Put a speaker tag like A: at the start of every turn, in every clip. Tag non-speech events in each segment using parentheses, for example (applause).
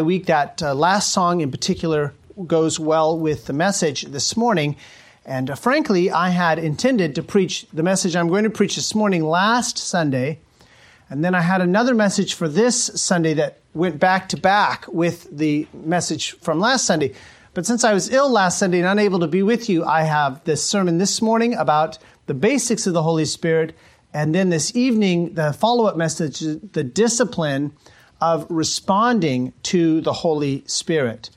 A: week. That uh, last song in particular goes well with the message this morning. And uh, frankly, I had intended to preach the message I'm going to preach this morning last Sunday. And then I had another message for this Sunday that went back to back with the message from last Sunday. But since I was ill last Sunday and unable to be with you, I have this sermon this morning about the basics of the Holy Spirit. And then this evening, the follow up message, the discipline of responding to the Holy Spirit.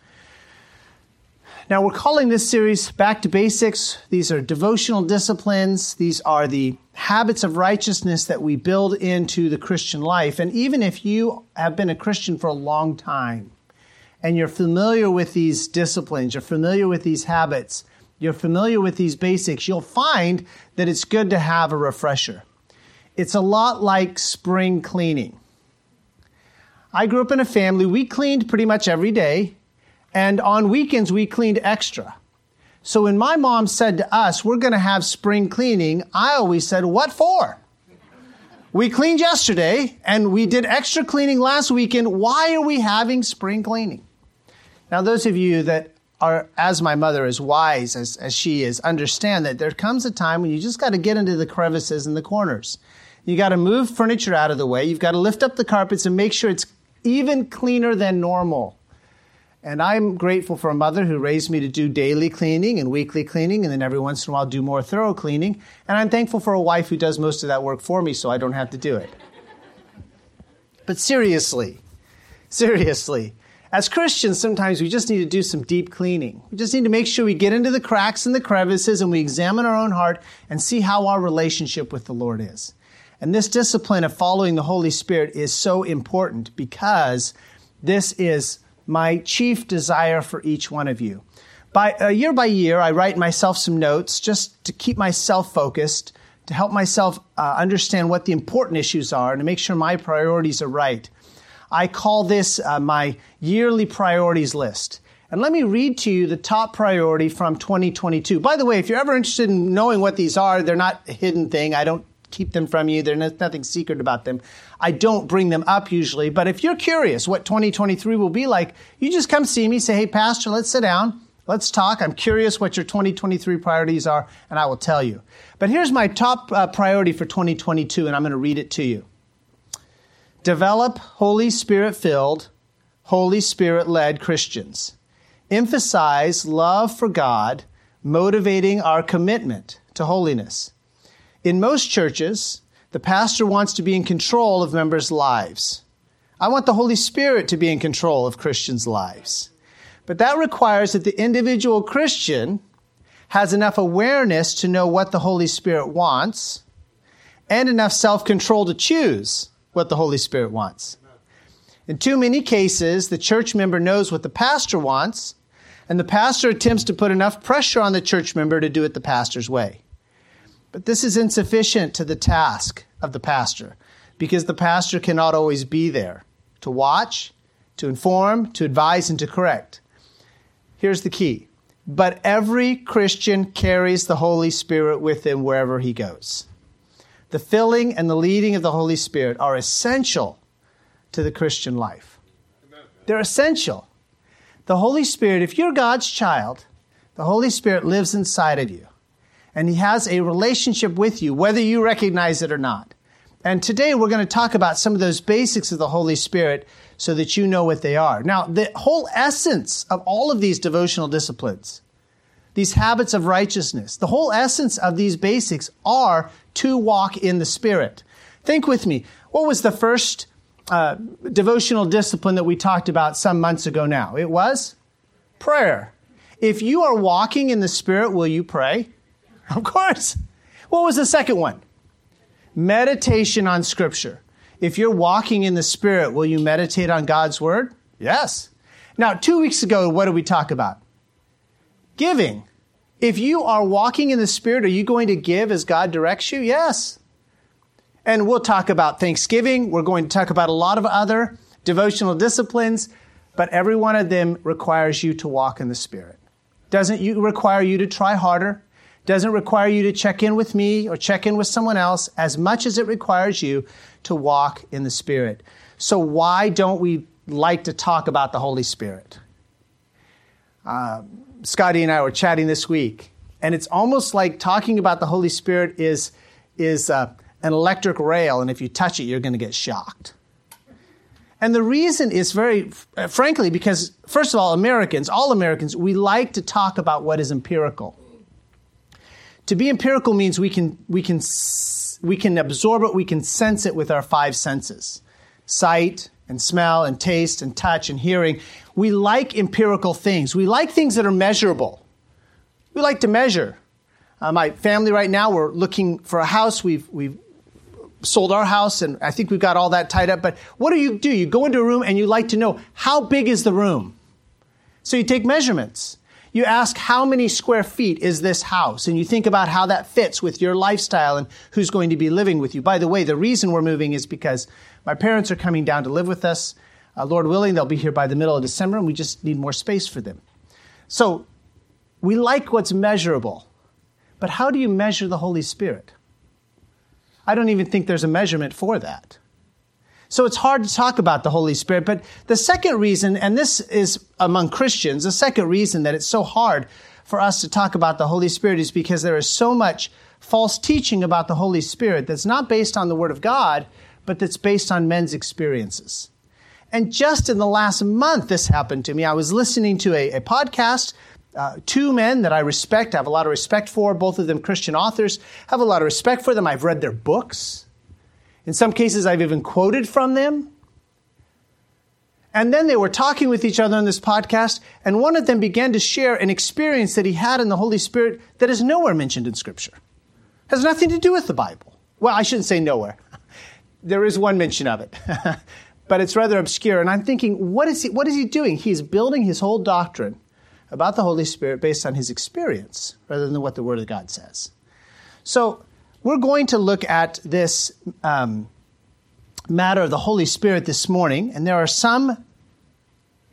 A: Now, we're calling this series Back to Basics. These are devotional disciplines. These are the habits of righteousness that we build into the Christian life. And even if you have been a Christian for a long time and you're familiar with these disciplines, you're familiar with these habits, you're familiar with these basics, you'll find that it's good to have a refresher. It's a lot like spring cleaning. I grew up in a family, we cleaned pretty much every day, and on weekends we cleaned extra. So when my mom said to us, we're going to have spring cleaning, I always said, what for? We cleaned yesterday and we did extra cleaning last weekend. Why are we having spring cleaning? Now, those of you that are, as my mother, as wise as, as she is, understand that there comes a time when you just got to get into the crevices and the corners. You got to move furniture out of the way. You've got to lift up the carpets and make sure it's even cleaner than normal. And I'm grateful for a mother who raised me to do daily cleaning and weekly cleaning, and then every once in a while do more thorough cleaning. And I'm thankful for a wife who does most of that work for me so I don't have to do it. But seriously, seriously, as Christians, sometimes we just need to do some deep cleaning. We just need to make sure we get into the cracks and the crevices and we examine our own heart and see how our relationship with the Lord is. And this discipline of following the Holy Spirit is so important because this is my chief desire for each one of you. By uh, year by year, I write myself some notes just to keep myself focused, to help myself uh, understand what the important issues are, and to make sure my priorities are right. I call this uh, my yearly priorities list. And let me read to you the top priority from 2022. By the way, if you're ever interested in knowing what these are, they're not a hidden thing. I don't keep them from you. There's nothing secret about them. I don't bring them up usually, but if you're curious what 2023 will be like, you just come see me, say, hey, Pastor, let's sit down. Let's talk. I'm curious what your 2023 priorities are, and I will tell you. But here's my top uh, priority for 2022, and I'm going to read it to you. Develop Holy Spirit filled, Holy Spirit led Christians. Emphasize love for God, motivating our commitment to holiness. In most churches, the pastor wants to be in control of members' lives. I want the Holy Spirit to be in control of Christians' lives. But that requires that the individual Christian has enough awareness to know what the Holy Spirit wants and enough self control to choose what the Holy Spirit wants. In too many cases, the church member knows what the pastor wants, and the pastor attempts to put enough pressure on the church member to do it the pastor's way. But this is insufficient to the task of the pastor because the pastor cannot always be there to watch, to inform, to advise, and to correct. Here's the key. But every Christian carries the Holy Spirit with him wherever he goes. The filling and the leading of the Holy Spirit are essential to the Christian life. They're essential. The Holy Spirit, if you're God's child, the Holy Spirit lives inside of you and He has a relationship with you, whether you recognize it or not. And today we're going to talk about some of those basics of the Holy Spirit so that you know what they are. Now, the whole essence of all of these devotional disciplines, these habits of righteousness, the whole essence of these basics are to walk in the Spirit. Think with me. What was the first uh, devotional discipline that we talked about some months ago now? It was prayer. If you are walking in the Spirit, will you pray? Of course. What was the second one? Meditation on Scripture. If you're walking in the Spirit, will you meditate on God's Word? Yes. Now, two weeks ago, what did we talk about? Giving. If you are walking in the Spirit, are you going to give as God directs you? Yes. And we'll talk about Thanksgiving. We're going to talk about a lot of other devotional disciplines, but every one of them requires you to walk in the Spirit. Doesn't you require you to try harder? Doesn't require you to check in with me or check in with someone else as much as it requires you to walk in the Spirit. So, why don't we like to talk about the Holy Spirit. Uh, Scotty and I were chatting this week, and it's almost like talking about the Holy Spirit is, is uh, an electric rail, and if you touch it, you're going to get shocked. And the reason is very, uh, frankly, because first of all, Americans, all Americans, we like to talk about what is empirical. To be empirical means we can, we can, we can absorb it, we can sense it with our five senses sight and smell and taste and touch and hearing. We like empirical things. We like things that are measurable. We like to measure. Uh, my family right now, we're looking for a house. We've, we've sold our house and I think we've got all that tied up. But what do you do? You go into a room and you like to know how big is the room? So you take measurements. You ask how many square feet is this house and you think about how that fits with your lifestyle and who's going to be living with you. By the way, the reason we're moving is because my parents are coming down to live with us. Uh, Lord willing, they'll be here by the middle of December and we just need more space for them. So we like what's measurable. But how do you measure the Holy Spirit? I don't even think there's a measurement for that. So it's hard to talk about the Holy Spirit. But the second reason, and this is among Christians, the second reason that it's so hard for us to talk about the Holy Spirit is because there is so much false teaching about the Holy Spirit that's not based on the Word of God, but that's based on men's experiences. And just in the last month, this happened to me. I was listening to a, a podcast uh, two men that I respect, I have a lot of respect for, both of them Christian authors, have a lot of respect for them. I've read their books. In some cases, I've even quoted from them. And then they were talking with each other on this podcast, and one of them began to share an experience that he had in the Holy Spirit that is nowhere mentioned in Scripture. Has nothing to do with the Bible. Well, I shouldn't say nowhere. (laughs) there is one mention of it, (laughs) but it's rather obscure. And I'm thinking, what is he, what is he doing? He's building his whole doctrine about the Holy Spirit based on his experience rather than what the Word of God says. So, we're going to look at this um, matter of the Holy Spirit this morning, and there are some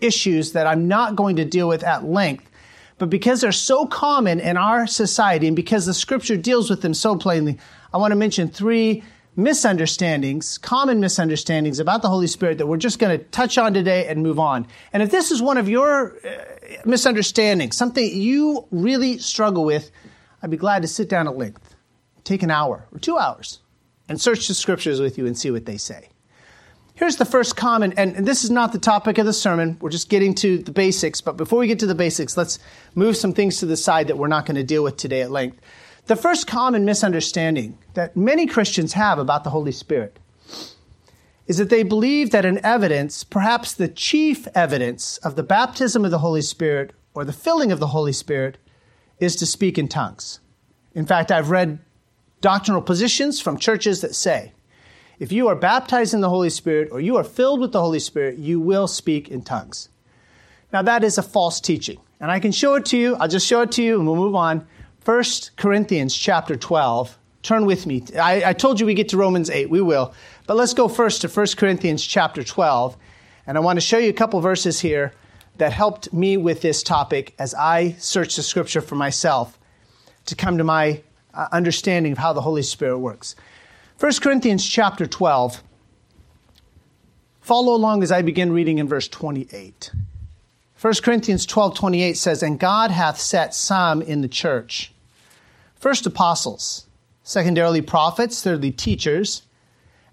A: issues that I'm not going to deal with at length, but because they're so common in our society and because the Scripture deals with them so plainly, I want to mention three misunderstandings, common misunderstandings about the Holy Spirit that we're just going to touch on today and move on. And if this is one of your uh, misunderstandings, something you really struggle with, I'd be glad to sit down at length, take an hour or two hours, and search the scriptures with you and see what they say. Here's the first common, and this is not the topic of the sermon. We're just getting to the basics. But before we get to the basics, let's move some things to the side that we're not going to deal with today at length. The first common misunderstanding that many Christians have about the Holy Spirit is that they believe that an evidence, perhaps the chief evidence of the baptism of the Holy Spirit or the filling of the Holy Spirit, is to speak in tongues. In fact, I've read doctrinal positions from churches that say, if you are baptized in the Holy Spirit or you are filled with the Holy Spirit, you will speak in tongues. Now, that is a false teaching. And I can show it to you. I'll just show it to you and we'll move on. 1 Corinthians chapter 12. Turn with me. I, I, told you we get to Romans 8. We will. But let's go first to 1 Corinthians chapter 12. And I want to show you a couple verses here that helped me with this topic as I searched the scripture for myself to come to my uh, understanding of how the Holy Spirit works. 1 Corinthians chapter 12. Follow along as I begin reading in verse 28. 1 Corinthians 12 28 says, And God hath set some in the church. First, apostles, secondarily, prophets, thirdly, teachers.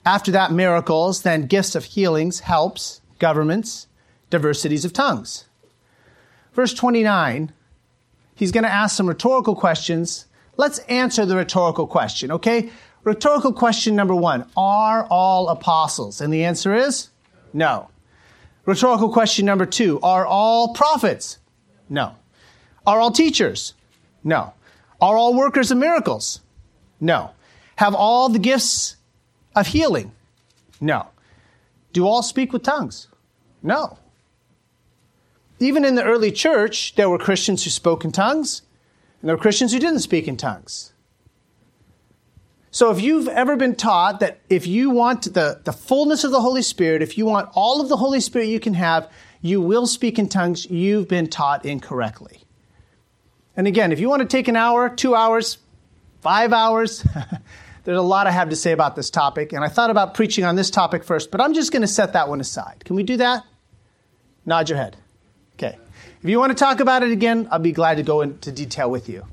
A: After that, miracles, then gifts of healings, helps, governments, diversities of tongues. Verse 29, he's going to ask some rhetorical questions. Let's answer the rhetorical question, okay? Rhetorical question number one Are all apostles? And the answer is no. Rhetorical question number two Are all prophets? No. Are all teachers? No. Are all workers of miracles? No. Have all the gifts of healing? No. Do all speak with tongues? No. Even in the early church, there were Christians who spoke in tongues, and there were Christians who didn't speak in tongues. So if you've ever been taught that if you want the, the fullness of the Holy Spirit, if you want all of the Holy Spirit you can have, you will speak in tongues, you've been taught incorrectly. And again, if you want to take an hour, two hours, five hours, (laughs) there's a lot I have to say about this topic. And I thought about preaching on this topic first, but I'm just going to set that one aside. Can we do that? Nod your head. Okay. If you want to talk about it again, I'll be glad to go into detail with you.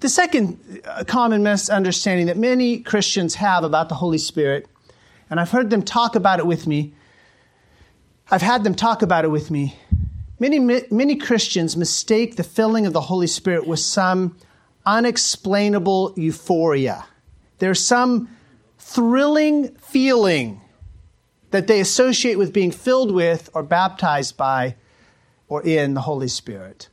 A: The second uh, common misunderstanding that many Christians have about the Holy Spirit, and I've heard them talk about it with me, I've had them talk about it with me. Many, many Christians mistake the filling of the Holy Spirit with some unexplainable euphoria. There's some thrilling feeling that they associate with being filled with or baptized by or in the Holy Spirit.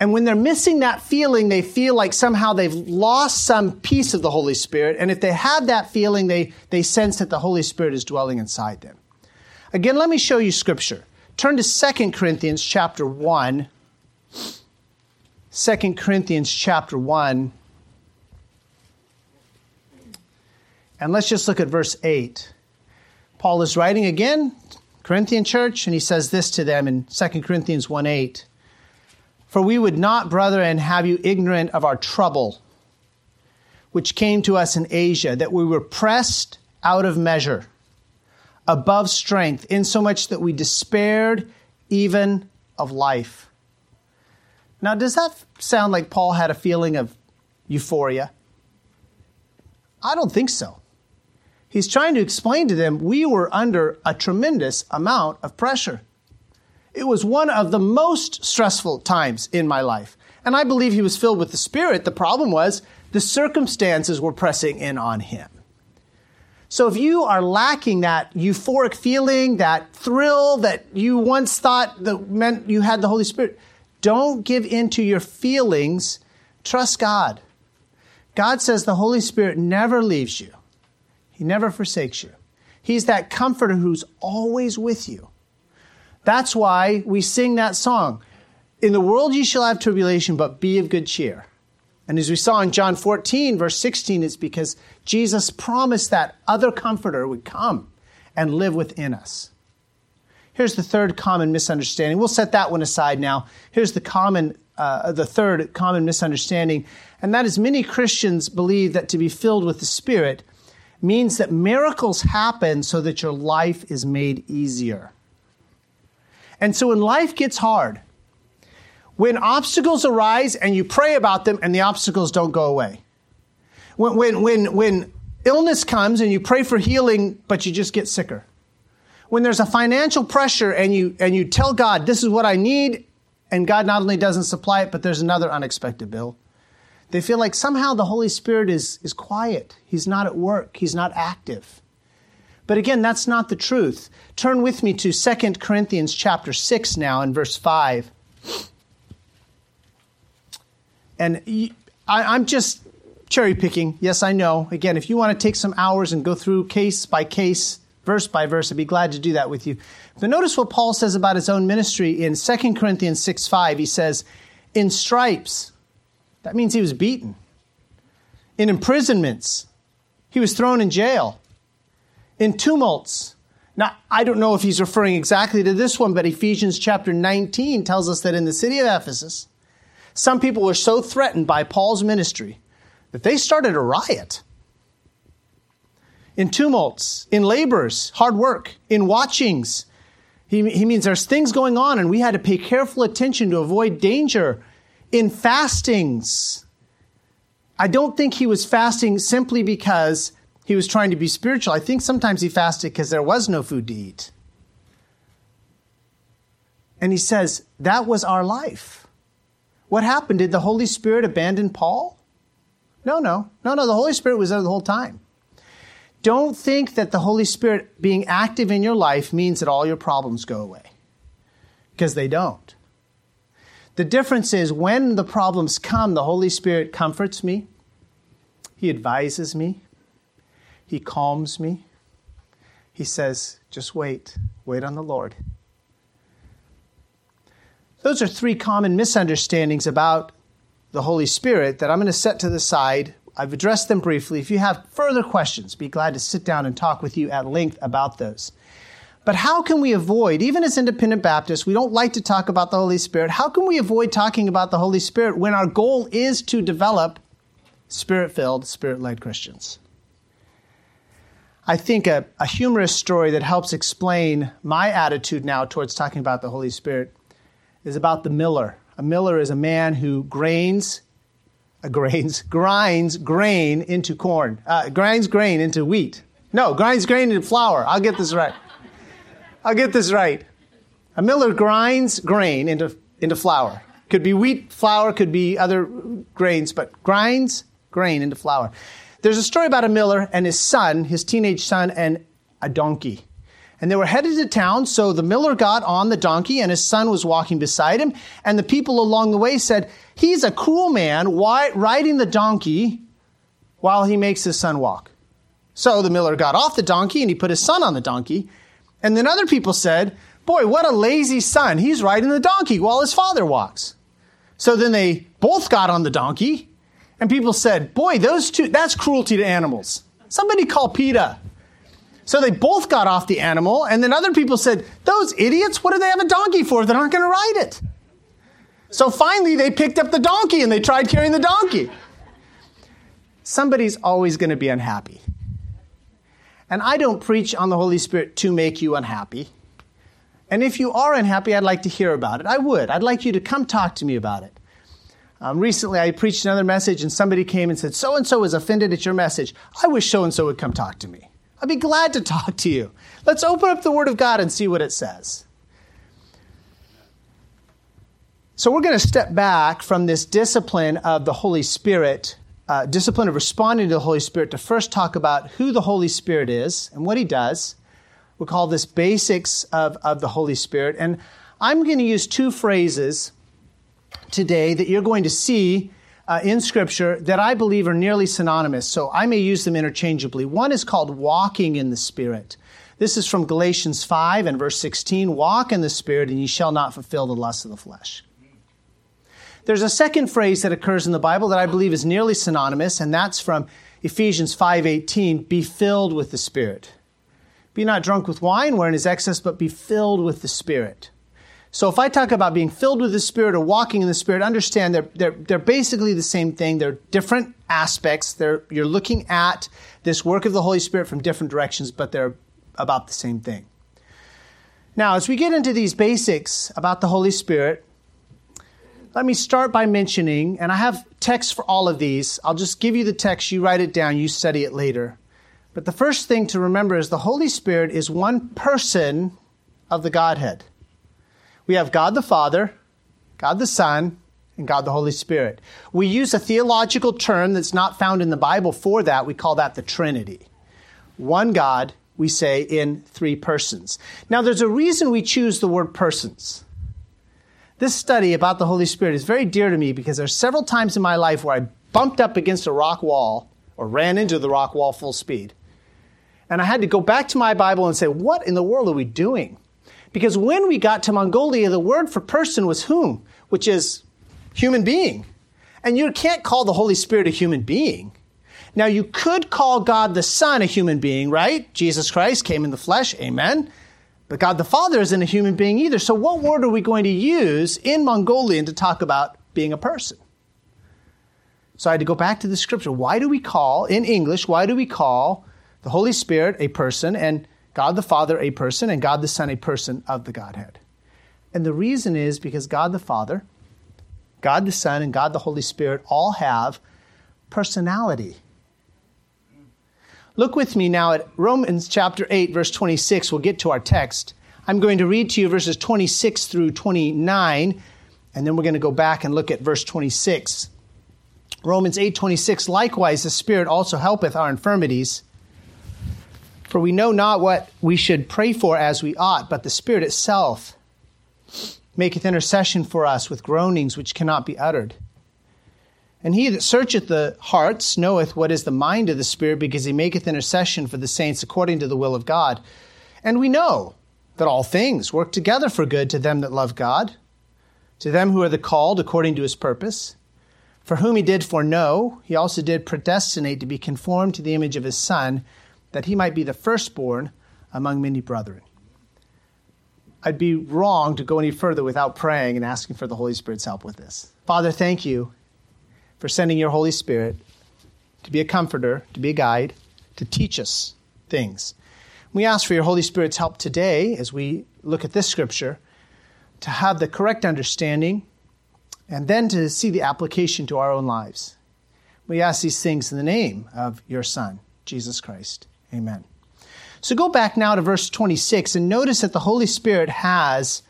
A: And when they're missing that feeling, they feel like somehow they've lost some piece of the Holy Spirit. And if they have that feeling, they, they sense that the Holy Spirit is dwelling inside them. Again, let me show you scripture. Turn to 2 Corinthians chapter 1. 2 Corinthians chapter 1. And let's just look at verse 8. Paul is writing again, Corinthian church, and he says this to them in 2 Corinthians 1 8. For we would not, brethren, have you ignorant of our trouble, which came to us in Asia, that we were pressed out of measure, above strength, insomuch that we despaired even of life. Now, does that sound like Paul had a feeling of euphoria? I don't think so. He's trying to explain to them we were under a tremendous amount of pressure. It was one of the most stressful times in my life. And I believe he was filled with the Spirit. The problem was the circumstances were pressing in on him. So if you are lacking that euphoric feeling, that thrill that you once thought that meant you had the Holy Spirit, don't give in to your feelings. Trust God. God says the Holy Spirit never leaves you. He never forsakes you. He's that comforter who's always with you. That's why we sing that song. In the world you shall have tribulation, but be of good cheer. And as we saw in John 14, verse 16, it's because Jesus promised that other comforter would come and live within us. Here's the third common misunderstanding. We'll set that one aside now. Here's the common, uh, the third common misunderstanding, and that is many Christians believe that to be filled with the Spirit means that miracles happen so that your life is made easier. And so when life gets hard, when obstacles arise and you pray about them and the obstacles don't go away, when, when, when, when illness comes and you pray for healing, but you just get sicker, when there's a financial pressure and you, and you tell God, this is what I need, and God not only doesn't supply it, but there's another unexpected bill. They feel like somehow the Holy Spirit is, is quiet. He's not at work. He's not active. But again, that's not the truth. Turn with me to 2 Corinthians chapter 6 now in verse 5. And I, am just cherry picking. Yes, I know. Again, if you want to take some hours and go through case by case, verse by verse, I'd be glad to do that with you. But notice what Paul says about his own ministry in 2 Corinthians 6 5. He says, In stripes, that means he was beaten. In imprisonments, he was thrown in jail. In tumults, now, I don't know if he's referring exactly to this one, but Ephesians chapter 19 tells us that in the city of Ephesus, some people were so threatened by Paul's ministry that they started a riot. In tumults, in labors, hard work, in watchings. He, he means there's things going on, and we had to pay careful attention to avoid danger in fastings. I don't think he was fasting simply because he was trying to be spiritual. I think sometimes he fasted because there was no food to eat. And he says, that was our life. What happened? Did the Holy Spirit abandon Paul? No, no. No, no. The Holy Spirit was there the whole time. Don't think that the Holy Spirit being active in your life means that all your problems go away. Because they don't. The difference is when the problems come, the Holy Spirit comforts me, He advises me, He calms me. He says, just wait, wait on the Lord. Those are three common misunderstandings about the Holy Spirit that I'm going to set to the side. I've addressed them briefly. If you have further questions, be glad to sit down and talk with you at length about those. But how can we avoid, even as independent Baptists, we don't like to talk about the Holy Spirit. How can we avoid talking about the Holy Spirit when our goal is to develop spirit filled, spirit led Christians? I think a, a humorous story that helps explain my attitude now towards talking about the Holy Spirit is about the miller. A miller is a man who grains, uh, grains, (laughs) grinds grain into corn, uh, grinds grain into wheat. No, grinds grain into flour. I'll get this right. I'll get this right. A miller grinds grain into, into flour. Could be wheat flour, could be other grains, but grinds grain into flour. There's a story about a miller and his son, his teenage son, and a donkey. And they were headed to town, so the miller got on the donkey and his son was walking beside him. And the people along the way said, He's a cool man why, riding the donkey while he makes his son walk. So the miller got off the donkey and he put his son on the donkey. And then other people said, Boy, what a lazy son. He's riding the donkey while his father walks. So then they both got on the donkey and people said, Boy, those two, that's cruelty to animals. Somebody call PETA. So they both got off the animal, and then other people said, Those idiots, what do they have a donkey for they're not going to ride it? So finally, they picked up the donkey and they tried carrying the donkey. Somebody's always going to be unhappy. And I don't preach on the Holy Spirit to make you unhappy. And if you are unhappy, I'd like to hear about it. I would. I'd like you to come talk to me about it. Um, recently, I preached another message, and somebody came and said, So and so is offended at your message. I wish so and so would come talk to me. I'd be glad to (laughs) talk to you. Let's open up the Word of God and see what it says. So, we're going to step back from this discipline of the Holy Spirit, uh, discipline of responding to the Holy Spirit, to first talk about who the Holy Spirit is and what He does. We'll call this basics of, of the Holy Spirit. And I'm going to use two phrases today that you're going to see uh, in Scripture that I believe are nearly synonymous, so I may use them interchangeably. One is called walking in the Spirit. This is from Galatians 5 and verse 16 Walk in the Spirit, and ye shall not fulfill the lusts of the flesh. There's a second phrase that occurs in the Bible that I believe is nearly synonymous, and that's from Ephesians 5:18, be filled with the Spirit. Be not drunk with wine wherein is excess, but be filled with the Spirit. So if I talk about being filled with the Spirit or walking in the Spirit, understand they're, they're, they're basically the same thing. They're different aspects. They're, you're looking at this work of the Holy Spirit from different directions, but they're about the same thing. Now, as we get into these basics about the Holy Spirit, let me start by mentioning, and I have text for all of these. I'll just give you the text, you write it down, you study it later. But the first thing to remember is the Holy Spirit is one person of the Godhead we have God the Father, God the Son, and God the Holy Spirit. We use a theological term that's not found in the Bible for that. We call that the Trinity. One God, we say, in three persons. Now, there's a reason we choose the word persons. This study about the Holy Spirit is very dear to me because there are several times in my life where I bumped up against a rock wall or ran into the rock wall full speed. And I had to go back to my Bible and say, What in the world are we doing? Because when we got to Mongolia, the word for person was whom, which is human being. And you can't call the Holy Spirit a human being. Now, you could call God the Son a human being, right? Jesus Christ came in the flesh, amen. But God the Father isn't a human being either. So, what word are we going to use in Mongolian to talk about being a person? So, I had to go back to the scripture. Why do we call, in English, why do we call the Holy Spirit a person? And God the Father a person and God the Son a person of the Godhead. And the reason is because God the Father, God the Son, and God the Holy Spirit all have personality. Look with me now at Romans chapter 8, verse 26. We'll get to our text. I'm going to read to you verses 26 through 29, and then we're going to go back and look at verse 26. Romans 8, 26. Likewise, the Spirit also helpeth our infirmities for we know not what we should pray for as we ought, but the Spirit itself maketh intercession for us with groanings which cannot be uttered. And he that searcheth the hearts knoweth what is the mind of the Spirit, because he maketh intercession for the saints according to the will of God. And we know that all things work together for good to them that love God, to them who are the called according to his purpose. For whom he did foreknow, he also did predestinate to be conformed to the image of his Son that he might be the firstborn among many brethren. I'd be wrong to go any further without praying and asking for the Holy Spirit's help with this. Father, thank you for sending your Holy Spirit to be a comforter, to be a guide, to teach us things. We ask for your Holy Spirit's help today as we look at this scripture to have the correct understanding and then to see the application to our own lives. We ask these things in the name of your Son, Jesus Christ. Amen. So go back now to verse 26 and notice that the Holy Spirit has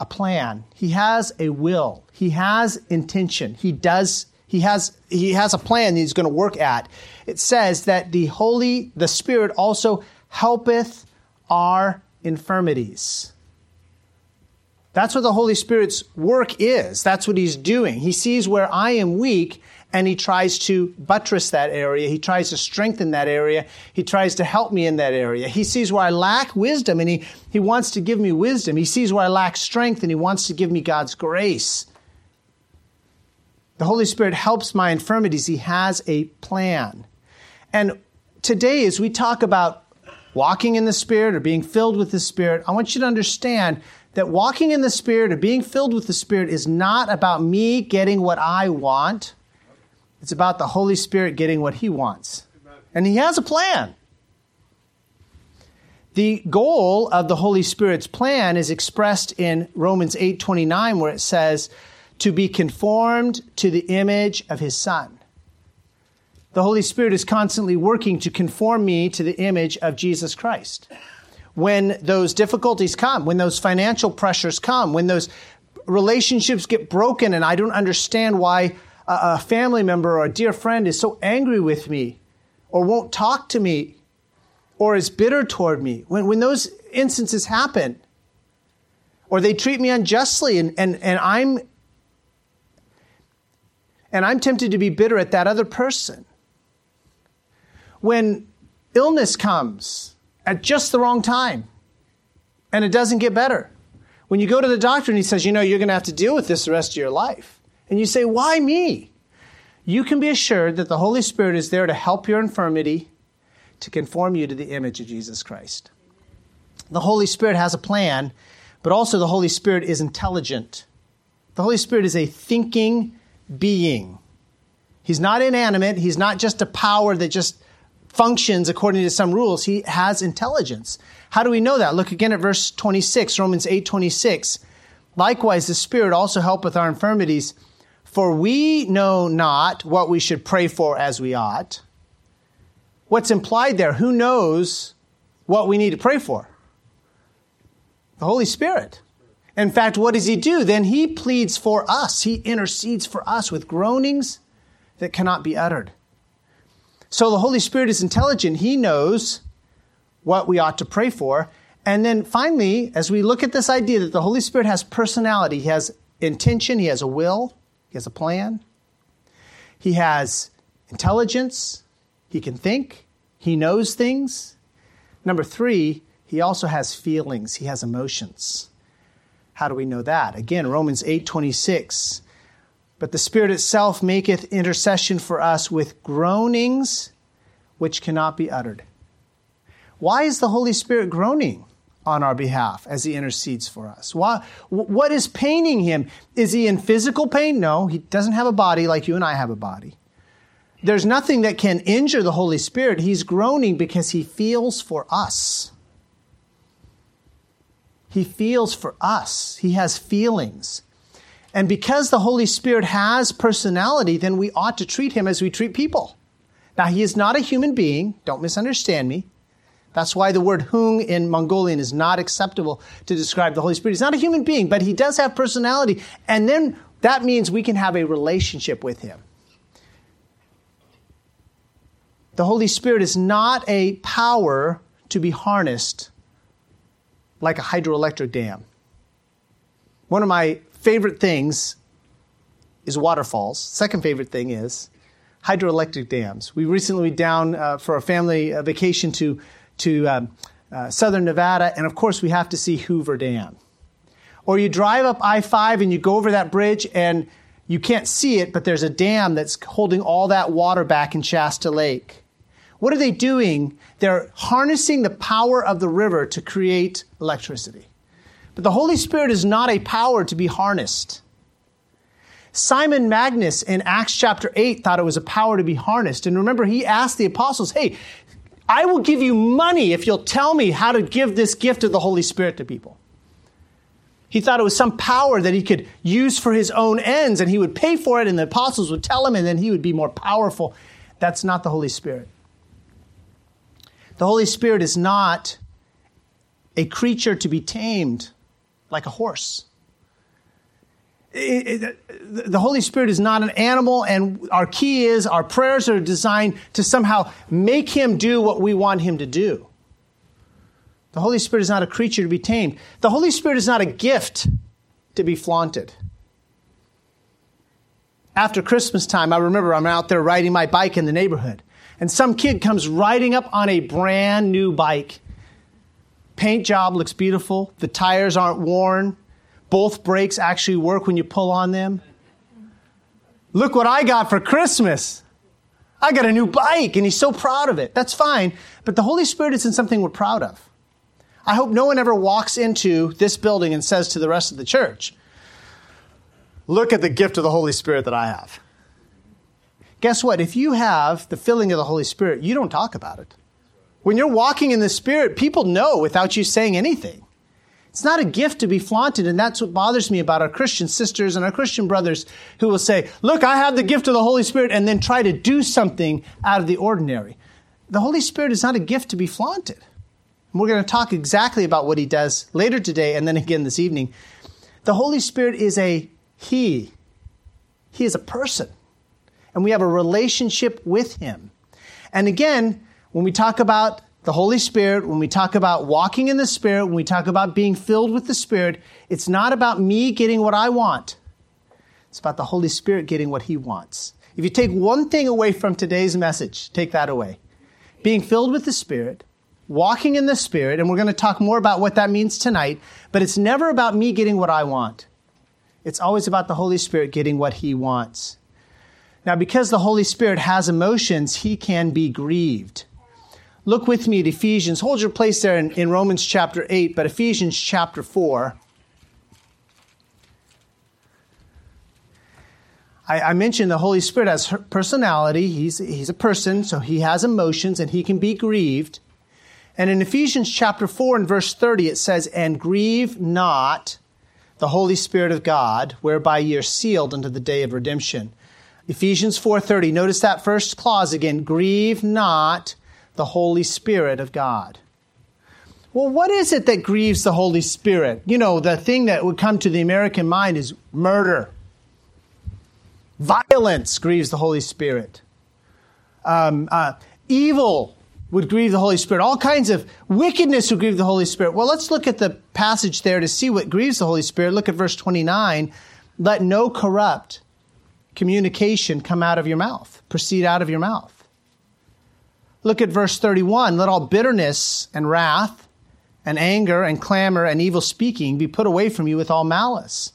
A: a plan. He has a will. He has intention. He does he has he has a plan he's going to work at. It says that the Holy the Spirit also helpeth our infirmities. That's what the Holy Spirit's work is. That's what he's doing. He sees where I am weak and he tries to buttress that area. He tries to strengthen that area. He tries to help me in that area. He sees where I lack wisdom and he, he wants to give me wisdom. He sees where I lack strength and he wants to give me God's grace. The Holy Spirit helps my infirmities. He has a plan. And today, as we talk about walking in the Spirit or being filled with the Spirit, I want you to understand that walking in the Spirit or being filled with the Spirit is not about me getting what I want. It's about the Holy Spirit getting what He wants. And He has a plan. The goal of the Holy Spirit's plan is expressed in Romans 8:29 where it says to be conformed to the image of his son. The Holy Spirit is constantly working to conform me to the image of Jesus Christ. When those difficulties come, when those financial pressures come, when those relationships get broken and I don't understand why a family member or a dear friend is so angry with me or won't talk to me or is bitter toward me, when, when those instances happen, or they treat me unjustly and, and, and I'm and I'm tempted to be bitter at that other person. When illness comes at just the wrong time and it doesn't get better. When you go to the doctor and he says, you know, you're going to have to deal with this the rest of your life. And you say, Why me? You can be assured that the Holy Spirit is there to help your infirmity, to conform you to the image of Jesus Christ. The Holy Spirit has a plan, but also the Holy Spirit is intelligent. The Holy Spirit is a thinking being. He's not inanimate, He's not just a power that just functions according to some rules. He has intelligence. How do we know that? Look again at verse 26, Romans 8 26. Likewise, the Spirit also helpeth our infirmities for we know not what we should pray for as we ought. What's implied there? Who knows what we need to pray for? The Holy Spirit. In fact, what does he do? Then he pleads for us. He intercedes for us with groanings that cannot be uttered. So the Holy Spirit is intelligent. He knows what we ought to pray for. And then finally, as we look at this idea that the Holy Spirit has personality, he has intention, he has a will, he has a plan. He has intelligence. He can think. He knows things. Number three, he also has feelings. He has emotions. How do we know that? Again, Romans 8 26. But the Spirit itself maketh intercession for us with groanings which cannot be uttered. Why is the Holy Spirit groaning? On our behalf as he intercedes for us. Why, what is paining him? Is he in physical pain? No, he doesn't have a body like you and I have a body. There's nothing that can injure the Holy Spirit. He's groaning because he feels for us. He feels for us. He has feelings. And because the Holy Spirit has personality, then we ought to treat him as we treat people. Now, he is not a human being. Don't misunderstand me. That's why the word hung in Mongolian is not acceptable to describe the Holy Spirit. He's not a human being, but he does have personality. And then that means we can have a relationship with him. The Holy Spirit is not a power to be harnessed like a hydroelectric dam. One of my favorite things is waterfalls. Second favorite thing is hydroelectric dams. We recently went down uh, for a family uh, vacation to to um, uh, southern Nevada, and of course, we have to see Hoover Dam. Or you drive up I 5 and you go over that bridge and you can't see it, but there's a dam that's holding all that water back in Shasta Lake. What are they doing? They're harnessing the power of the river to create electricity. But the Holy Spirit is not a power to be harnessed. Simon Magus in Acts chapter 8 thought it was a power to be harnessed. And remember, he asked the apostles, Hey, I will give you money if you'll tell me how to give this gift of the Holy Spirit to people. He thought it was some power that he could use for his own ends, and he would pay for it, and the apostles would tell him, and then he would be more powerful. That's not the Holy Spirit. The Holy Spirit is not a creature to be tamed like a horse. It, the Holy Spirit is not an animal, and our key is our prayers are designed to somehow make him do what we want him to do. The Holy Spirit is not a creature to be tamed. The Holy Spirit is not a gift to be flaunted. After Christmas time, I remember I'm out there riding my bike in the neighborhood, and some kid comes riding up on a brand new bike. Paint job looks beautiful, the tires aren't worn, both brakes actually work when you pull on them. Look what I got for Christmas. I got a new bike, and he's so proud of it. That's fine, but the Holy Spirit isn't something we're proud of. I hope no one ever walks into this building and says to the rest of the church, Look at the gift of the Holy Spirit that I have. Guess what? If you have the filling of the Holy Spirit, you don't talk about it. When you're walking in the Spirit, people know without you saying anything. It's not a gift to be flaunted, and that's what bothers me about our Christian sisters and our Christian brothers who will say, Look, I have the gift of the Holy Spirit, and then try to do something out of the ordinary. The Holy Spirit is not a gift to be flaunted. And we're going to talk exactly about what he does later today and then again this evening. The Holy Spirit is a He, He is a person, and we have a relationship with Him. And again, when we talk about the Holy Spirit, when we talk about walking in the Spirit, when we talk about being filled with the Spirit, it's not about me getting what I want. It's about the Holy Spirit getting what He wants. If you take one thing away from today's message, take that away. Being filled with the Spirit, walking in the Spirit, and we're going to talk more about what that means tonight, but it's never about me getting what I want. It's always about the Holy Spirit getting what He wants. Now, because the Holy Spirit has emotions, He can be grieved. Look with me at Ephesians. Hold your place there in, in Romans chapter 8, but Ephesians chapter 4. I, mentioned the Holy Spirit has personality. He's, he's a person, so he has emotions and he can be grieved. And in Ephesians chapter 4 and verse 30, it says, And grieve not the Holy Spirit of God, whereby ye are sealed unto the day of redemption. Ephesians 4:30. Notice that first clause again. Grieve not the Holy Spirit of God. Well, what is it that grieves the Holy Spirit? You know, the thing that would come to the American mind is murder. Violence grieves the Holy Spirit. Um, uh, evil would grieve the Holy Spirit. All kinds of wickedness would grieve the Holy Spirit. Well, let's look at the passage there to see what grieves the Holy Spirit. Look at verse 29. Let no corrupt communication come out of your mouth, proceed out of your mouth Look at verse 31. Let all bitterness and wrath and anger and clamor and evil speaking be put away from you with all malice.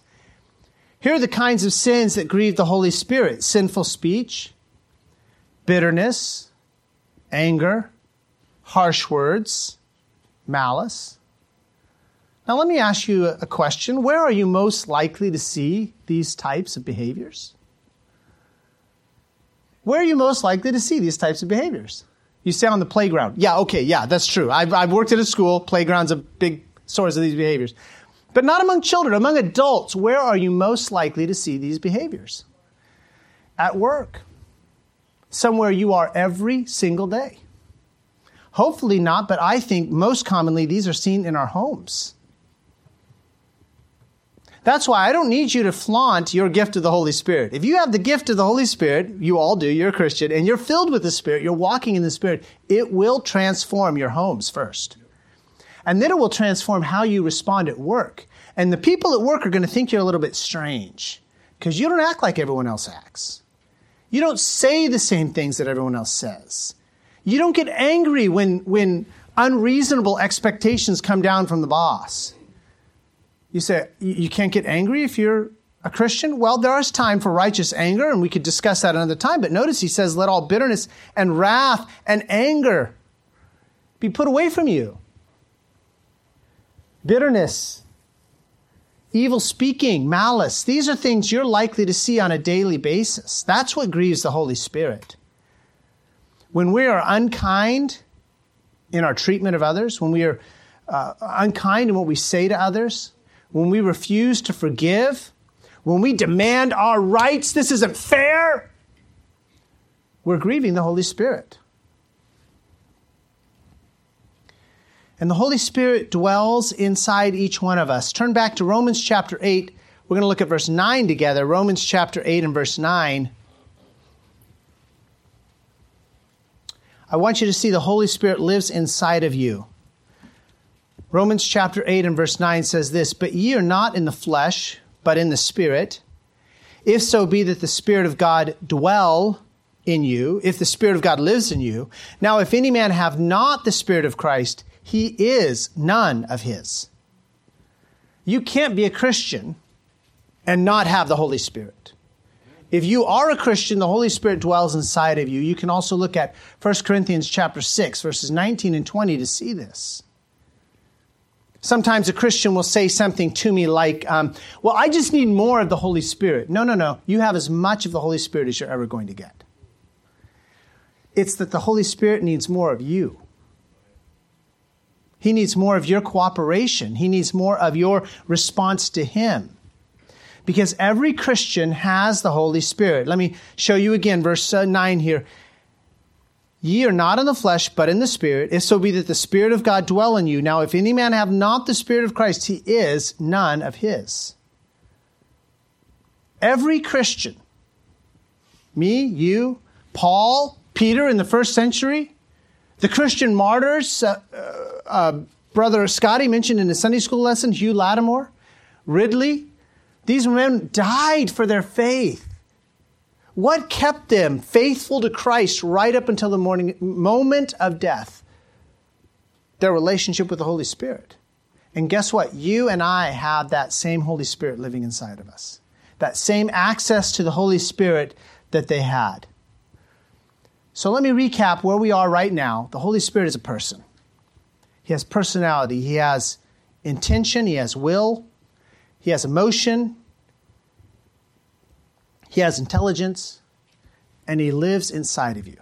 A: Here are the kinds of sins that grieve the Holy Spirit sinful speech, bitterness, anger, harsh words, malice. Now, let me ask you a question. Where are you most likely to see these types of behaviors? Where are you most likely to see these types of behaviors? You say on the playground. Yeah, okay, yeah, that's true. I've, I've worked at a school. Playground's a big source of these behaviors. But not among children, among adults. Where are you most likely to see these behaviors? At work. Somewhere you are every single day. Hopefully not, but I think most commonly these are seen in our homes. That's why I don't need you to flaunt your gift of the Holy Spirit. If you have the gift of the Holy Spirit, you all do, you're a Christian, and you're filled with the Spirit, you're walking in the Spirit, it will transform your homes first. And then it will transform how you respond at work. And the people at work are going to think you're a little bit strange because you don't act like everyone else acts. You don't say the same things that everyone else says. You don't get angry when, when unreasonable expectations come down from the boss. You say, you can't get angry if you're a Christian? Well, there is time for righteous anger, and we could discuss that another time. But notice he says, let all bitterness and wrath and anger be put away from you. Bitterness, evil speaking, malice, these are things you're likely to see on a daily basis. That's what grieves the Holy Spirit. When we are unkind in our treatment of others, when we are uh, unkind in what we say to others, when we refuse to forgive, when we demand our rights, this isn't fair, we're grieving the Holy Spirit. And the Holy Spirit dwells inside each one of us. Turn back to Romans chapter 8. We're going to look at verse 9 together. Romans chapter 8 and verse 9. I want you to see the Holy Spirit lives inside of you. Romans chapter 8 and verse 9 says this But ye are not in the flesh, but in the Spirit. If so be that the Spirit of God dwell in you, if the Spirit of God lives in you. Now, if any man have not the Spirit of Christ, he is none of his. You can't be a Christian and not have the Holy Spirit. If you are a Christian, the Holy Spirit dwells inside of you. You can also look at 1 Corinthians chapter 6, verses 19 and 20 to see this. Sometimes a Christian will say something to me like, um, Well, I just need more of the Holy Spirit. No, no, no. You have as much of the Holy Spirit as you're ever going to get. It's that the Holy Spirit needs more of you. He needs more of your cooperation. He needs more of your response to Him because every Christian has the Holy Spirit. Let me show you again, verse uh, 9 here. Ye are not in the flesh, but in the Spirit, if so be that the Spirit of God dwell in you. Now, if any man have not the Spirit of Christ, he is none of his. Every Christian, me, you, Paul, Peter in the first century, the Christian martyrs, uh, uh, uh Brother Scotty mentioned in his Sunday school lesson, Hugh Latimer, Ridley, these men died for their faith. What kept them faithful to Christ right up until the morning, moment of death? Their relationship with the Holy Spirit. And guess what? You and I have that same Holy Spirit living inside of us. That same access to the Holy Spirit that they had. So let me recap where we are right now. The Holy Spirit is a person. He has personality, he has intention, he has will, he has emotion, he has intelligence, and he lives inside of you.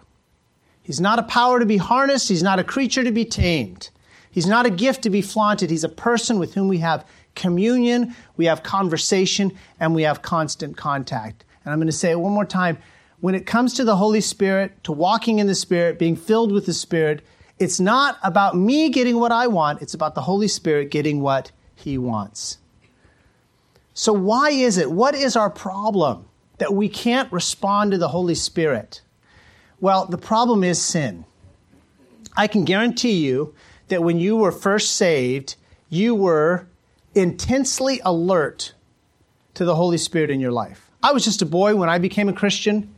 A: He's not a power to be harnessed, he's not a creature to be tamed. He's not a gift to be flaunted. He's a person with whom we have communion, we have conversation, and we have constant contact. And I'm going to say it one more time. When it comes to the Holy Spirit, to walking in the Spirit, being filled with the Spirit, it's not about me getting what I want, it's about the Holy Spirit getting what He wants. So, why is it? What is our problem that we can't respond to the Holy Spirit? Well, the problem is sin. I can guarantee you that when you were first saved, you were intensely alert to the Holy Spirit in your life. I was just a boy when I became a Christian.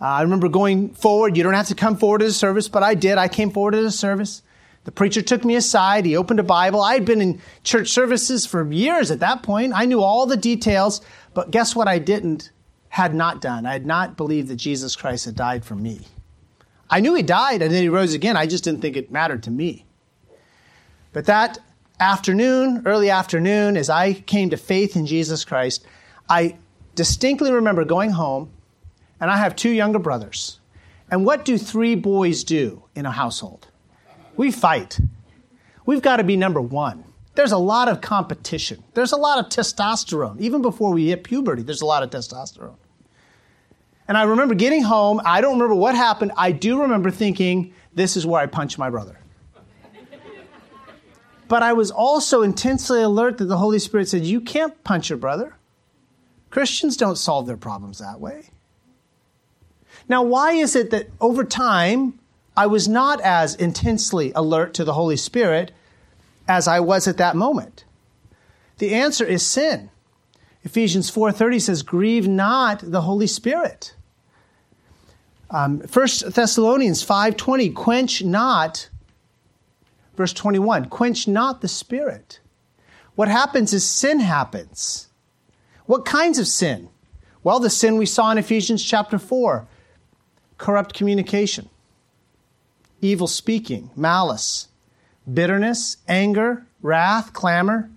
A: Uh, I remember going forward. You don't have to come forward to the service, but I did. I came forward to the service. The preacher took me aside. He opened a Bible. I had been in church services for years at that point. I knew all the details, but guess what I didn't, had not done? I had not believed that Jesus Christ had died for me. I knew he died and then he rose again. I just didn't think it mattered to me. But that afternoon, early afternoon, as I came to faith in Jesus Christ, I distinctly remember going home, and I have two younger brothers. And what do three boys do in a household? we fight. We've got to be number one. There's a lot of competition. There's a lot of testosterone. Even before we hit puberty, there's a lot of testosterone. And I remember getting home. I don't remember what happened. I do remember thinking, this is where I punched my brother. but I was also intensely alert that the Holy Spirit said, You can't punch your brother. Christians don't solve their problems that way. Now, why is it that over time I was not as intensely alert to the Holy Spirit as I was at that moment. The answer is sin. Ephesians 4:30 says, "Grieve not the Holy Spirit." Um, 1 Thessalonians 5:20, "Quench not." Verse 21, "Quench not the Spirit." What happens is sin happens. What kinds of sin? Well, the sin we saw in Ephesians chapter 4, corrupt communication evil speaking, malice, bitterness, anger, wrath, clamor.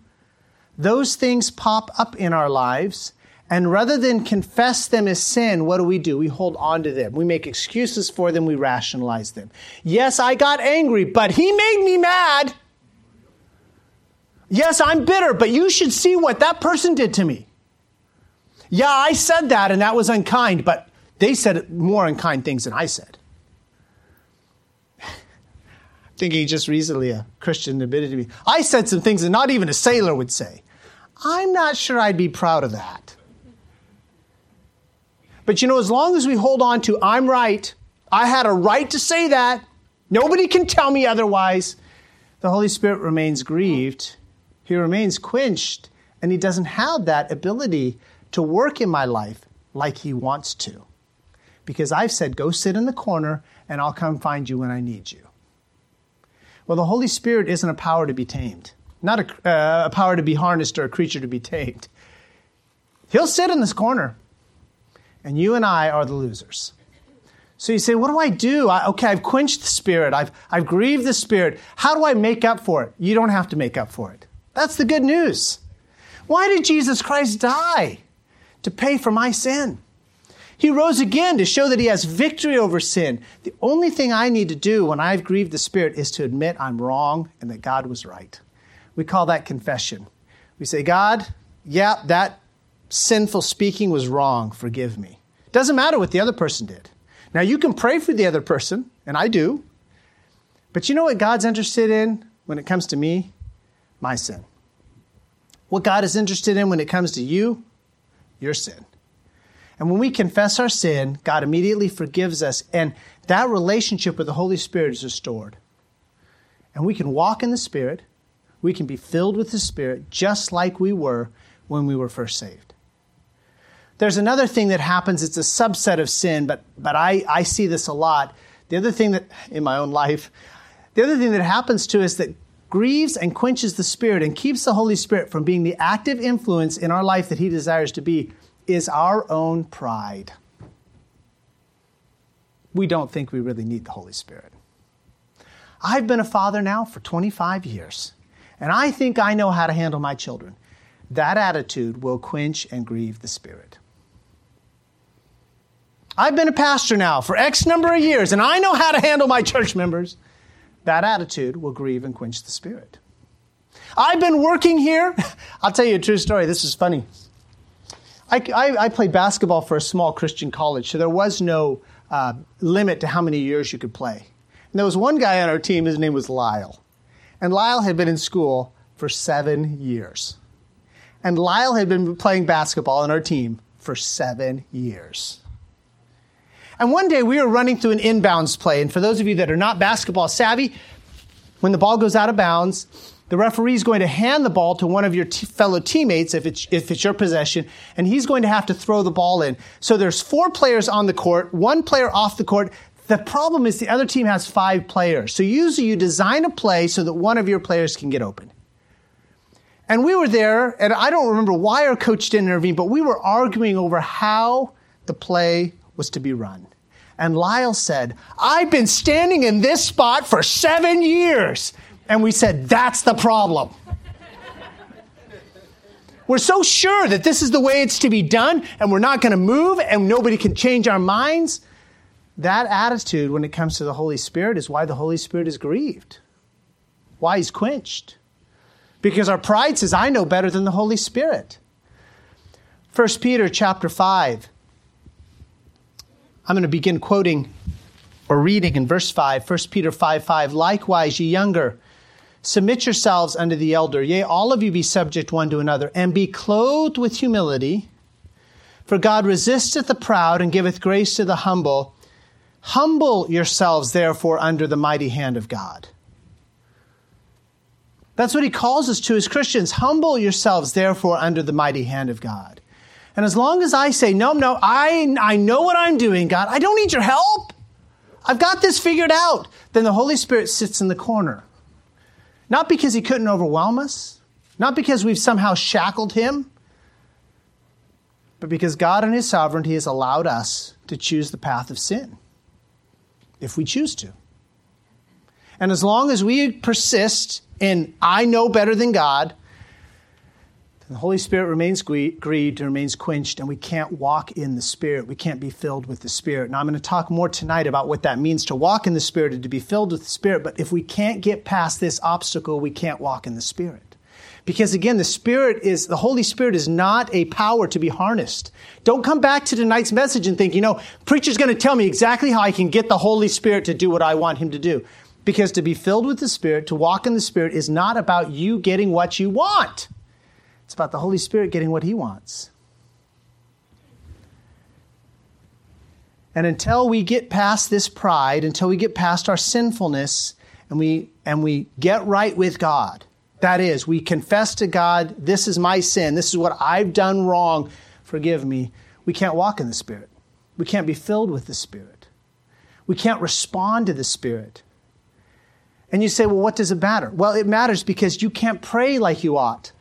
A: Those things pop up in our lives, And rather than confess them as sin, what do we do? We hold on to them. We make excuses for them. We rationalize them. Yes, I got angry, but he made me mad. Yes, I'm bitter, but you should see what that person did to me. Yeah, I said that and that was unkind, but they said more unkind things than I said. (laughs) Thinking just recently, a Christian admitted to me, I said some things that not even a sailor would say. I'm not sure I'd be proud of that. But you know, as long as we hold on to, I'm right, I had a right to say that, nobody can tell me otherwise, the Holy Spirit remains grieved. He remains quenched, and He doesn't have that ability to work in my life like He wants to. Because I've said, go sit in the corner, and I'll come find you when I need you. Well, the Holy Spirit isn't a power to be tamed, not a, uh, a power to be harnessed or a creature to be tamed. He'll sit in this corner and you and I are the losers. So you say, what do I do? I, okay, I've quenched the Spirit. I've, I've grieved the Spirit. How do I make up for it? You don't have to make up for it. That's the good news. Why did Jesus Christ die? To pay for my sin. He rose again to show that he has victory over sin. The only thing I need to do when I've grieved the Spirit is to admit I'm wrong and that God was right. We call that confession. We say, God, yeah, that sinful speaking was wrong. Forgive me. Doesn't matter what the other person did. Now, you can pray for the other person, and I do. But you know what God's interested in when it comes to me? My sin. What God is interested in when it comes to you? Your sin. And when we confess our sin, God immediately forgives us, and that relationship with the Holy Spirit is restored. And we can walk in the Spirit, we can be filled with the Spirit just like we were when we were first saved. There's another thing that happens, it's a subset of sin, but, but I, I see this a lot. The other thing that, in my own life, the other thing that happens to us that grieves and quenches the Spirit and keeps the Holy Spirit from being the active influence in our life that He desires to be is our own pride. We don't think we really need the Holy Spirit. I've been a father now for 25 years, and I think I know how to handle my children. That attitude will quench and grieve the Spirit. I've been a pastor now for X number of years, and I know how to handle my church members. That attitude will grieve and quench the spirit. I've been working here. (laughs) I'll tell you a true story. This is funny. I, I, I played basketball for a small Christian college, so there was no uh, limit to how many years you could play. And there was one guy on our team, his name was Lyle. And Lyle had been in school for seven years. And Lyle had been playing basketball on our team for seven years. And one day we were running through an inbounds play. And for those of you that are not basketball savvy, when the ball goes out of bounds, the referee is going to hand the ball to one of your t- fellow teammates if it's, if it's your possession, and he's going to have to throw the ball in. So there's four players on the court, one player off the court. The problem is the other team has five players. So usually you design a play so that one of your players can get open. And we were there, and I don't remember why our coach didn't intervene, but we were arguing over how the play was to be run. And Lyle said, I've been standing in this spot for seven years. And we said, That's the problem. (laughs) we're so sure that this is the way it's to be done, and we're not going to move, and nobody can change our minds. That attitude, when it comes to the Holy Spirit, is why the Holy Spirit is grieved, why he's quenched. Because our pride says, I know better than the Holy Spirit. 1 Peter chapter 5 I'm going to begin quoting or reading in verse 5, 1 Peter 5 5. Likewise, ye younger, submit yourselves unto the elder. Yea, all of you be subject one to another, and be clothed with humility. For God resisteth the proud and giveth grace to the humble. Humble yourselves, therefore, under the mighty hand of God. That's what he calls us to as Christians. Humble yourselves, therefore, under the mighty hand of God. And as long as I say, no, no, I, I know what I'm doing, God, I don't need your help. I've got this figured out. Then the Holy Spirit sits in the corner. Not because he couldn't overwhelm us, not because we've somehow shackled him, but because God in his sovereignty has allowed us to choose the path of sin, if we choose to. And as long as we persist in, I know better than God, the Holy Spirit remains grieved and remains quenched, and we can't walk in the Spirit. We can't be filled with the Spirit. Now, I'm going to talk more tonight about what that means to walk in the Spirit and to be filled with the Spirit. But if we can't get past this obstacle, we can't walk in the Spirit. Because again, the Spirit is, the Holy Spirit is not a power to be harnessed. Don't come back to tonight's message and think, you know, preacher's going to tell me exactly how I can get the Holy Spirit to do what I want him to do. Because to be filled with the Spirit, to walk in the Spirit, is not about you getting what you want. It's about the Holy Spirit getting what He wants. And until we get past this pride, until we get past our sinfulness, and we, and we get right with God, that is, we confess to God, this is my sin, this is what I've done wrong, forgive me, we can't walk in the Spirit. We can't be filled with the Spirit. We can't respond to the Spirit. And you say, well, what does it matter? Well, it matters because you can't pray like you ought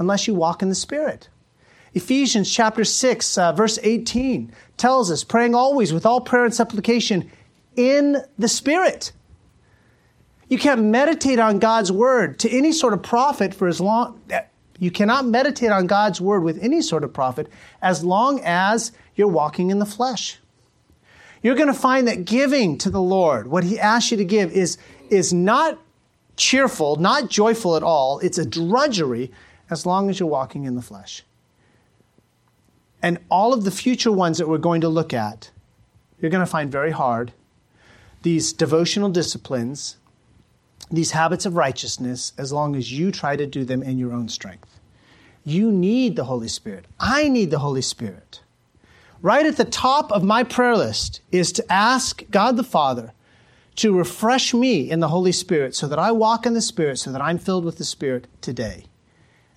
A: unless you walk in the Spirit. Ephesians chapter 6, uh, verse 18 tells us, praying always with all prayer and supplication in the Spirit. You can't meditate on God's word to any sort of profit for as long, you cannot meditate on God's word with any sort of profit as long as you're walking in the flesh. You're going to find that giving to the Lord, what He asks you to give, is, is not cheerful, not joyful at all. It's a drudgery as long as you're walking in the flesh. And all of the future ones that we're going to look at, you're going to find very hard. These devotional disciplines, these habits of righteousness, as long as you try to do them in your own strength. You need the Holy Spirit. I need the Holy Spirit. Right at the top of my prayer list is to ask God the Father to refresh me in the Holy Spirit so that I walk in the Spirit, so that I'm filled with the Spirit today.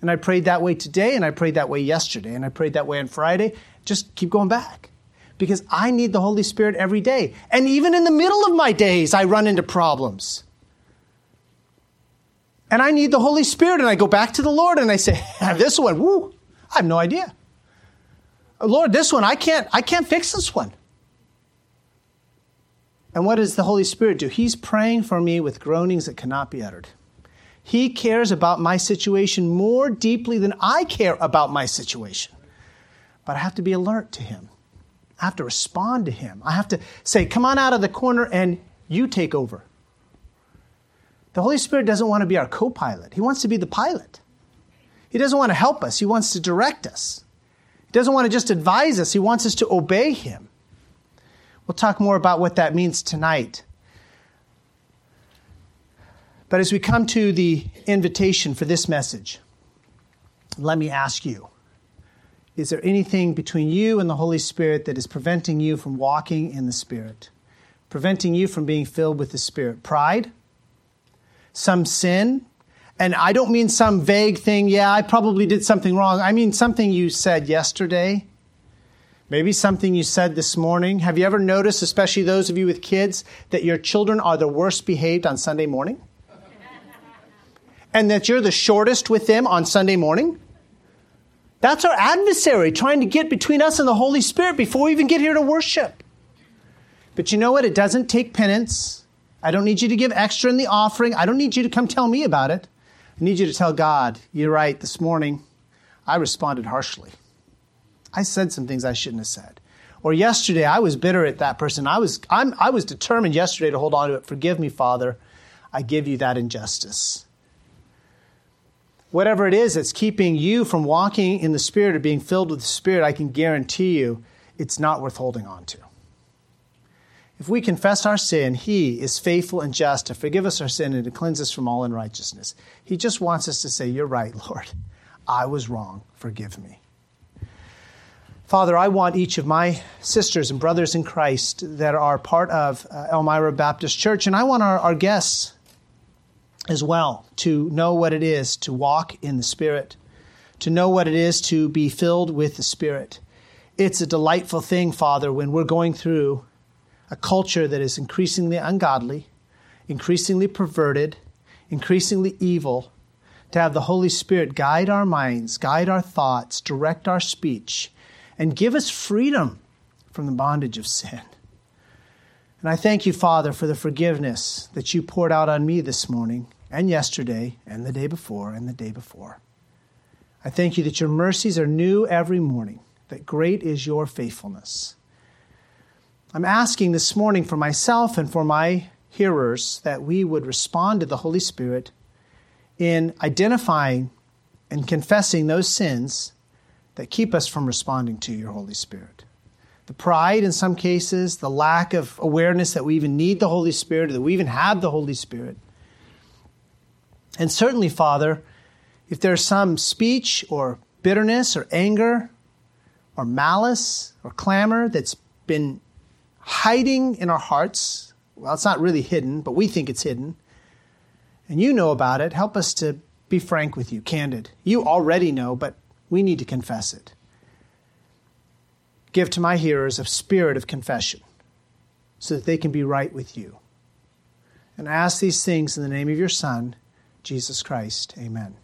A: And I prayed that way today, and I prayed that way yesterday, and I prayed that way on Friday. Just keep going back. Because I need the Holy Spirit every day. And even in the middle of my days, I run into problems. And I need the Holy Spirit, and I go back to the Lord and I say, (laughs) This one, woo, I have no idea. Lord, this one, I can't, I can't fix this one. And what does the Holy Spirit do? He's praying for me with groanings that cannot be uttered. He cares about my situation more deeply than I care about my situation. But I have to be alert to Him. I have to respond to Him. I have to say, Come on out of the corner and you take over. The Holy Spirit doesn't want to be our co pilot, He wants to be the pilot. He doesn't want to help us, He wants to direct us. He doesn't want to just advise us, He wants us to obey Him. We'll talk more about what that means tonight. But as we come to the invitation for this message, let me ask you Is there anything between you and the Holy Spirit that is preventing you from walking in the Spirit? Preventing you from being filled with the Spirit? Pride? Some sin? And I don't mean some vague thing, yeah, I probably did something wrong. I mean something you said yesterday. Maybe something you said this morning. Have you ever noticed, especially those of you with kids, that your children are the worst behaved on Sunday morning? And that you're the shortest with them on Sunday morning? That's our adversary trying to get between us and the Holy Spirit before we even get here to worship. But you know what? It doesn't take penance. I don't need you to give extra in the offering. I don't need you to come tell me about it. I need you to tell God, you're right, this morning I responded harshly. I said some things I shouldn't have said. Or yesterday I was bitter at that person. I was, I'm, I was determined yesterday to hold on to it. Forgive me, Father. I give you that injustice whatever it is that's keeping you from walking in the Spirit or being filled with the Spirit, I can guarantee you it's not worth holding on to. If we confess our sin, He is faithful and just to forgive us our sin and to cleanse us from all unrighteousness. He just wants us to say, You're right, (laughs) Lord. I was wrong. Forgive me. Father, I want each of my sisters and brothers in Christ that are part of uh, Elmira Baptist Church, and I want our, our guests as well to know what it is to walk in the Spirit, to know what it is to be filled with the Spirit. It's a delightful thing, Father, when we're going through a culture that is increasingly ungodly, increasingly perverted, increasingly evil, to have the Holy Spirit guide our minds, guide our thoughts, direct our speech, and give us freedom from the bondage of sin. And I thank you, Father, for the forgiveness that you poured out on me this morning and yesterday and the day before and the day before. I thank you that your mercies are new every morning, that great is your faithfulness. I'm asking this morning for myself and for my hearers that we would respond to the Holy Spirit in identifying and confessing those sins that keep us from responding to your Holy Spirit. The pride, in some cases, the lack of awareness that we even need the Holy Spirit, or that we even have the Holy Spirit. And certainly, Father, if there's some speech or bitterness or anger or malice or clamor that's been hiding in our hearts. Well, it's not really hidden, but we think it's hidden. And you know about it. Help us to be frank with you, candid. You already know, but we need to confess it. Give to my hearers a spirit of confession so that they can be right with you. And I ask these things in the name of your Son, Jesus Christ. Amen.